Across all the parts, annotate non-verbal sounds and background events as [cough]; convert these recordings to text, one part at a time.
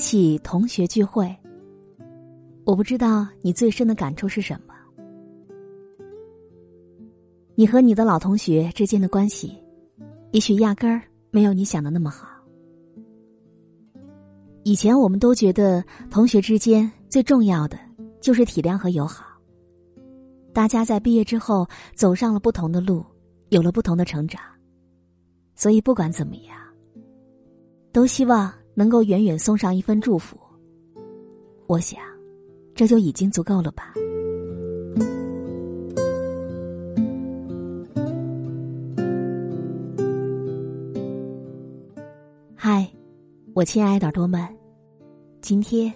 起同学聚会，我不知道你最深的感触是什么。你和你的老同学之间的关系，也许压根儿没有你想的那么好。以前我们都觉得同学之间最重要的就是体谅和友好。大家在毕业之后走上了不同的路，有了不同的成长，所以不管怎么样，都希望。能够远远送上一份祝福，我想，这就已经足够了吧。嗨，我亲爱的耳朵们，今天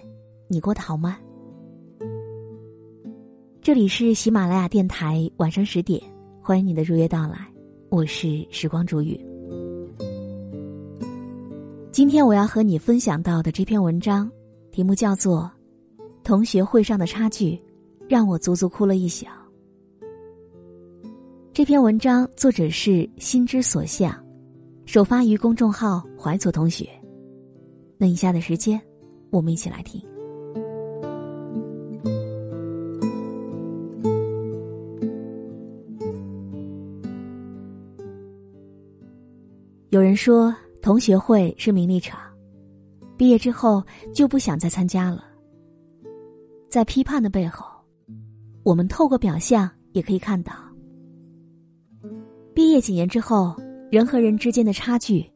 你过得好吗？这里是喜马拉雅电台，晚上十点，欢迎你的如约到来，我是时光煮雨。今天我要和你分享到的这篇文章，题目叫做《同学会上的差距，让我足足哭了一宿》。这篇文章作者是心之所向，首发于公众号“怀左同学”。那以下的时间，我们一起来听。有人说。同学会是名利场，毕业之后就不想再参加了。在批判的背后，我们透过表象也可以看到，毕业几年之后，人和人之间的差距，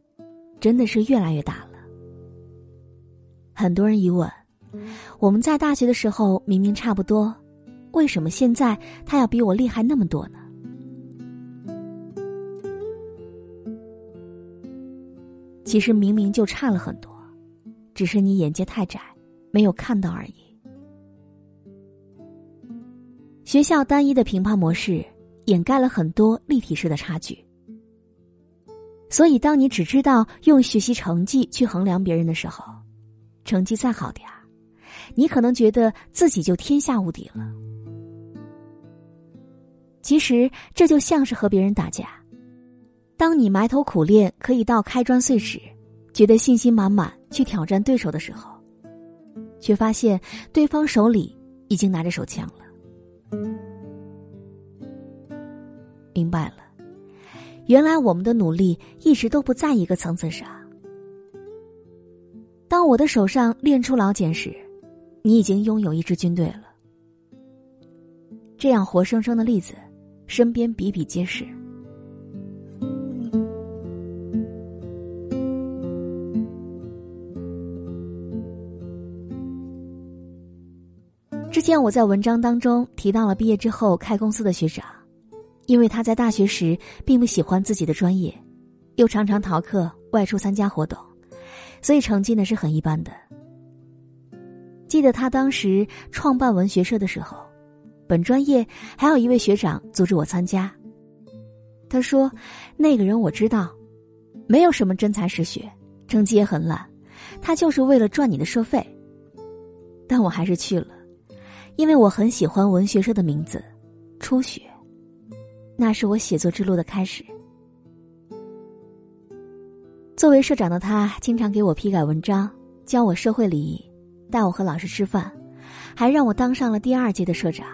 真的是越来越大了。很多人疑问：我们在大学的时候明明差不多，为什么现在他要比我厉害那么多呢？其实明明就差了很多，只是你眼界太窄，没有看到而已。学校单一的评判模式掩盖了很多立体式的差距，所以当你只知道用学习成绩去衡量别人的时候，成绩再好点，你可能觉得自己就天下无敌了。其实这就像是和别人打架。当你埋头苦练，可以到开砖碎石，觉得信心满满去挑战对手的时候，却发现对方手里已经拿着手枪了。明白了，原来我们的努力一直都不在一个层次上。当我的手上练出老茧时，你已经拥有一支军队了。这样活生生的例子，身边比比皆是。之前我在文章当中提到了毕业之后开公司的学长，因为他在大学时并不喜欢自己的专业，又常常逃课外出参加活动，所以成绩呢是很一般的。记得他当时创办文学社的时候，本专业还有一位学长阻止我参加。他说：“那个人我知道，没有什么真才实学，成绩也很烂，他就是为了赚你的社费。”但我还是去了。因为我很喜欢文学社的名字“初雪”，那是我写作之路的开始。作为社长的他，经常给我批改文章，教我社会礼仪，带我和老师吃饭，还让我当上了第二届的社长。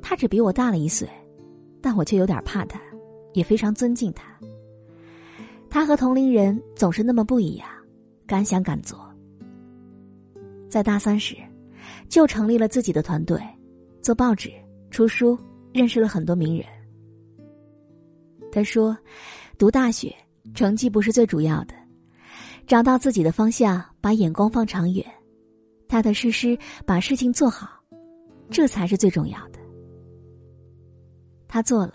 他只比我大了一岁，但我却有点怕他，也非常尊敬他。他和同龄人总是那么不一样，敢想敢做。在大三时，就成立了自己的团队，做报纸、出书，认识了很多名人。他说：“读大学成绩不是最主要的，找到自己的方向，把眼光放长远，踏踏实实把事情做好，这才是最重要的。”他做了，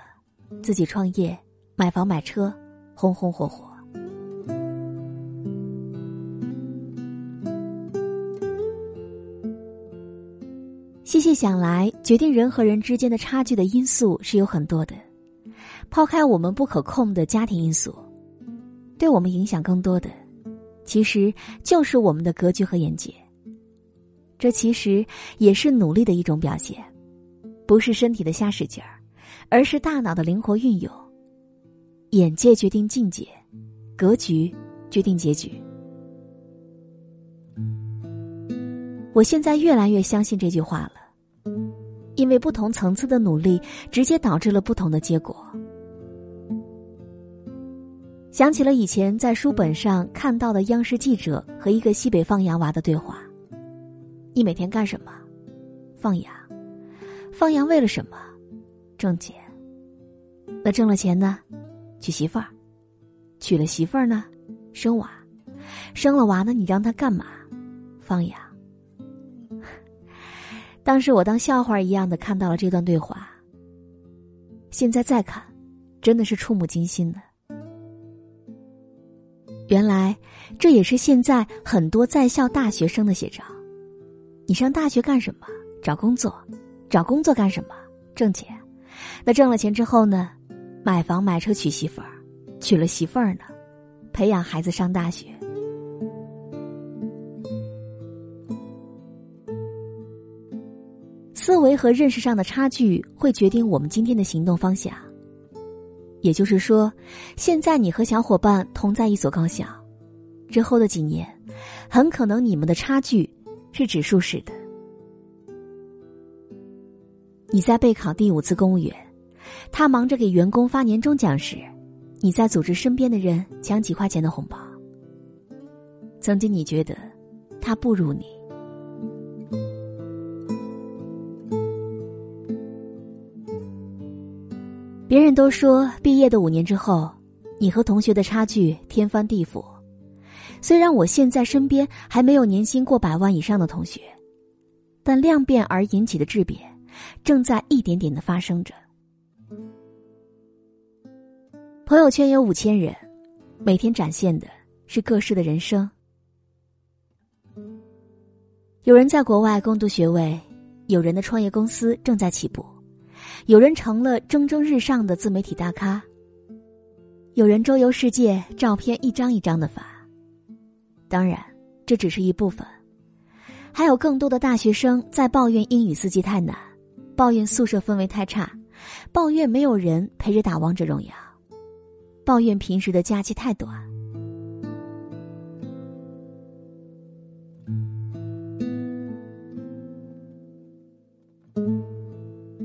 自己创业，买房买车，红红火火。细细想来，决定人和人之间的差距的因素是有很多的。抛开我们不可控的家庭因素，对我们影响更多的，其实就是我们的格局和眼界。这其实也是努力的一种表现，不是身体的瞎使劲儿，而是大脑的灵活运用。眼界决定境界，格局决定结局。我现在越来越相信这句话了。因为不同层次的努力，直接导致了不同的结果。想起了以前在书本上看到的央视记者和一个西北放羊娃的对话：“你每天干什么？放羊。放羊为了什么？挣钱。那挣了钱呢？娶媳妇儿。娶了媳妇儿呢？生娃。生了娃呢？你让他干嘛？放羊。”当时我当笑话一样的看到了这段对话。现在再看，真的是触目惊心的。原来这也是现在很多在校大学生的写照。你上大学干什么？找工作。找工作干什么？挣钱。那挣了钱之后呢？买房买车娶媳妇儿。娶了媳妇儿呢？培养孩子上大学。思维和认识上的差距会决定我们今天的行动方向。也就是说，现在你和小伙伴同在一所高校，之后的几年，很可能你们的差距是指数式的。你在备考第五次公务员，他忙着给员工发年终奖时，你在组织身边的人抢几块钱的红包。曾经你觉得他不如你。别人都说，毕业的五年之后，你和同学的差距天翻地覆。虽然我现在身边还没有年薪过百万以上的同学，但量变而引起的质变，正在一点点的发生着。朋友圈有五千人，每天展现的是各式的人生。有人在国外攻读学位，有人的创业公司正在起步。有人成了蒸蒸日上的自媒体大咖，有人周游世界，照片一张一张的发。当然，这只是一部分，还有更多的大学生在抱怨英语四级太难，抱怨宿舍氛围太差，抱怨没有人陪着打王者荣耀，抱怨平时的假期太短。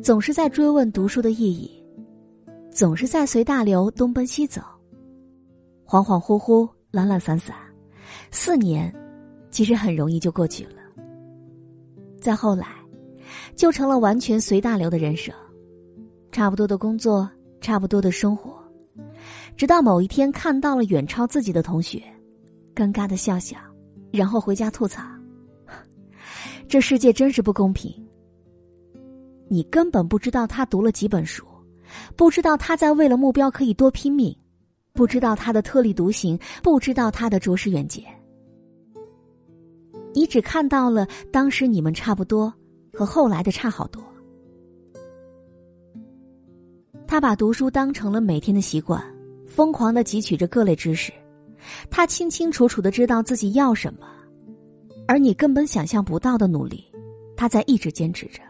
总是在追问读书的意义，总是在随大流东奔西走，恍恍惚惚、懒懒散散，四年其实很容易就过去了。再后来，就成了完全随大流的人生，差不多的工作，差不多的生活，直到某一天看到了远超自己的同学，尴尬的笑笑，然后回家吐槽：“ [laughs] 这世界真是不公平。”你根本不知道他读了几本书，不知道他在为了目标可以多拼命，不知道他的特立独行，不知道他的卓识远见。你只看到了当时你们差不多，和后来的差好多。他把读书当成了每天的习惯，疯狂的汲取着各类知识。他清清楚楚的知道自己要什么，而你根本想象不到的努力，他在一直坚持着。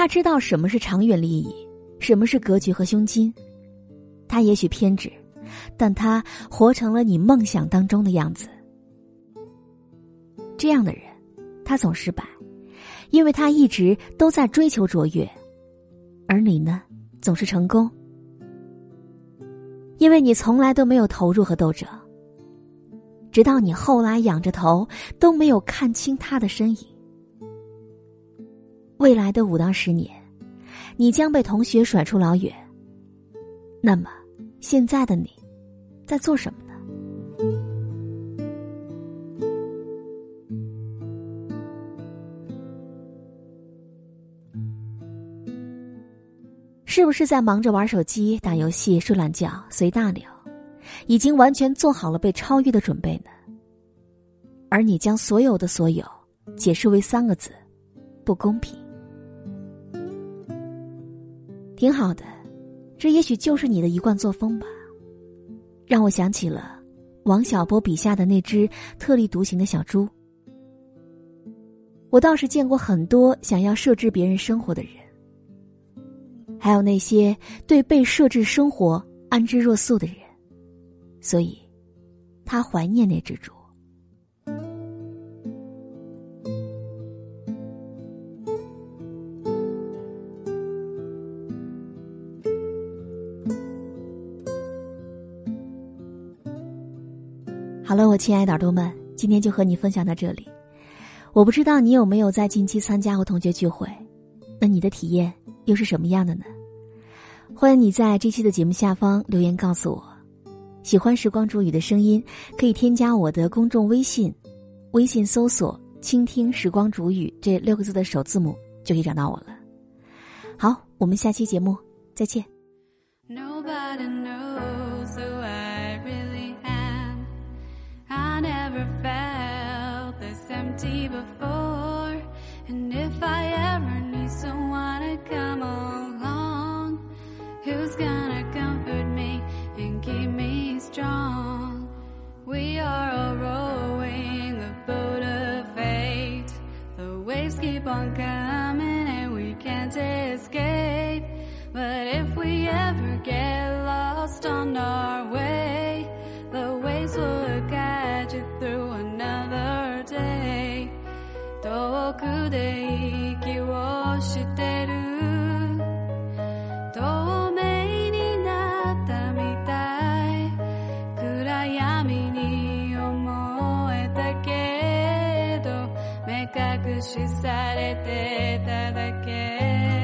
他知道什么是长远利益，什么是格局和胸襟。他也许偏执，但他活成了你梦想当中的样子。这样的人，他总失败，因为他一直都在追求卓越，而你呢，总是成功，因为你从来都没有投入和斗争。直到你后来仰着头都没有看清他的身影。未来的五到十年，你将被同学甩出老远。那么，现在的你，在做什么呢？是不是在忙着玩手机、打游戏、睡懒觉、随大流，已经完全做好了被超越的准备呢？而你将所有的所有解释为三个字：不公平。挺好的，这也许就是你的一贯作风吧。让我想起了王小波笔下的那只特立独行的小猪。我倒是见过很多想要设置别人生活的人。还有那些对被设置生活安之若素的人，所以，他怀念那只猪。我亲爱的耳朵们，今天就和你分享到这里。我不知道你有没有在近期参加过同学聚会，那你的体验？又是什么样的呢？欢迎你在这期的节目下方留言告诉我。喜欢时光煮雨的声音，可以添加我的公众微信，微信搜索“倾听时光煮雨”这六个字的首字母，就可以找到我了。好，我们下期节目再见。come along? Who's gonna come? 隠しされてただけ。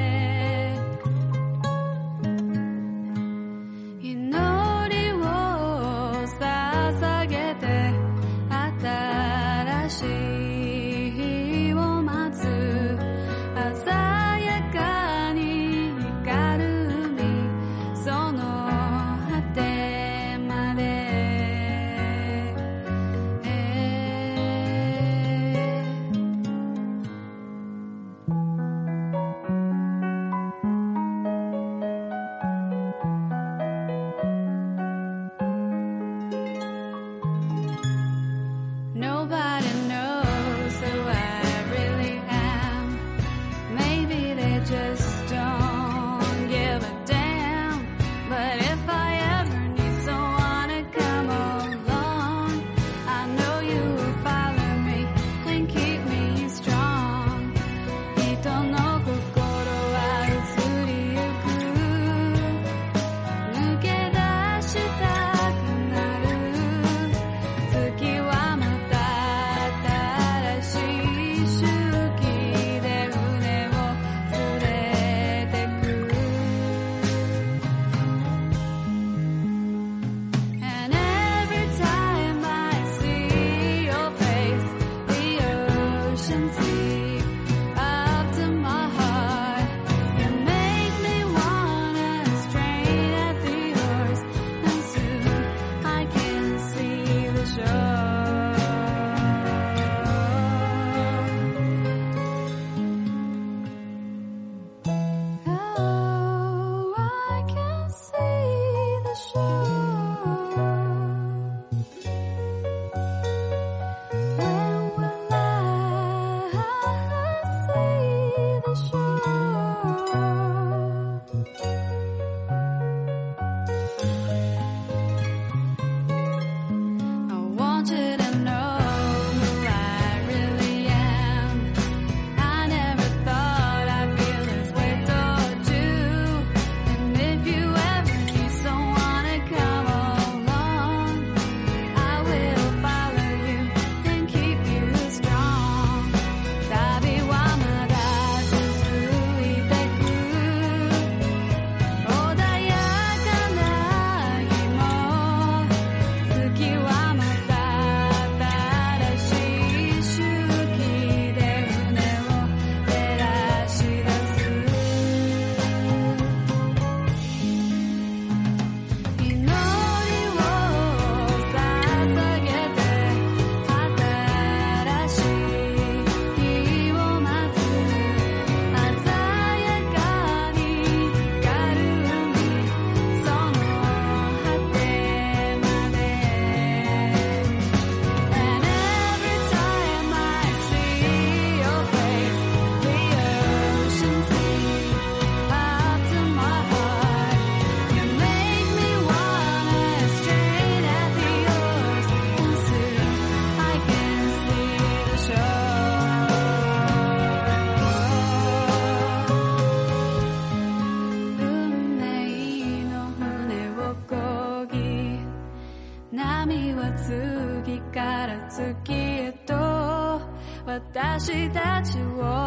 へと私たちを襲うけど